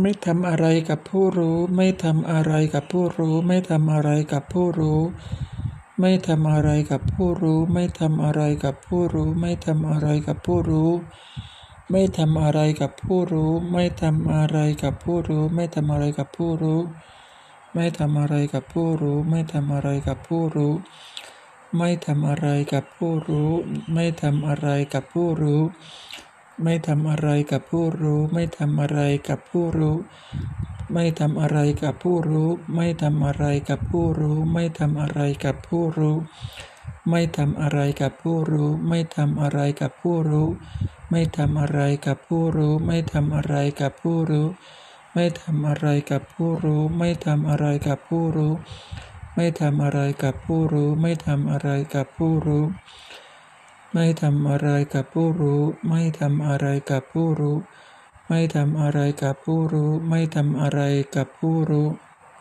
ไม่ทำอะไรกับผู้รู้ ไม่ทำอะไรกับผู้รู้ ไม่ทำอะไรกับผู้รู้ ไม่ทำอะไรกับผู้รู้ ไม่ทำอะไรกับผู้รู้ ไม่ทำอะไรกับผู้รู้ ไม่ทำอะไรกับผู้รู้ ไม่ทำอะไรกับผู้รู้ ไม่ทำอะไรกับผู้รู้ ไม่ทำอะไรกับผู้รู้ ไม่ทำอะไรกับผู้รู้ ไม่ทำอะไรกับผู้รู้ ไม่ทำอะไรกับผู้รู้ ไม่ทำอะไรกับผู้รู้ ไม่ทำอะไรกับผู้รู้ ไม่ทำอะไรกับผู้รู้ ไม่ทำอะไรกับผู้รู้ ไม่ทำอะไรกับผู้รู้ ไม่ทำอะไรกับผู้รู้ ไม่ทำอะไรกับผู้รู้ ไม่ทำอะไรกับผู้รู้ ไม่ทำอะไรกับผู้รู้ ไม่ทำอะไรกับผู้รู้ ไม่ทำอะไรกับผู้รู้ ไม่ทำอะไรกับผู้รู้ ไม่ทำอะไรกับผู้รู้ ไม่ทำอะไรกับผู้รู้ ไม่ทำอะไรกับผู้รู้ ไม่ทำอะไรกับผู้รู้ ไม่ทำอะไรกับผู้รู้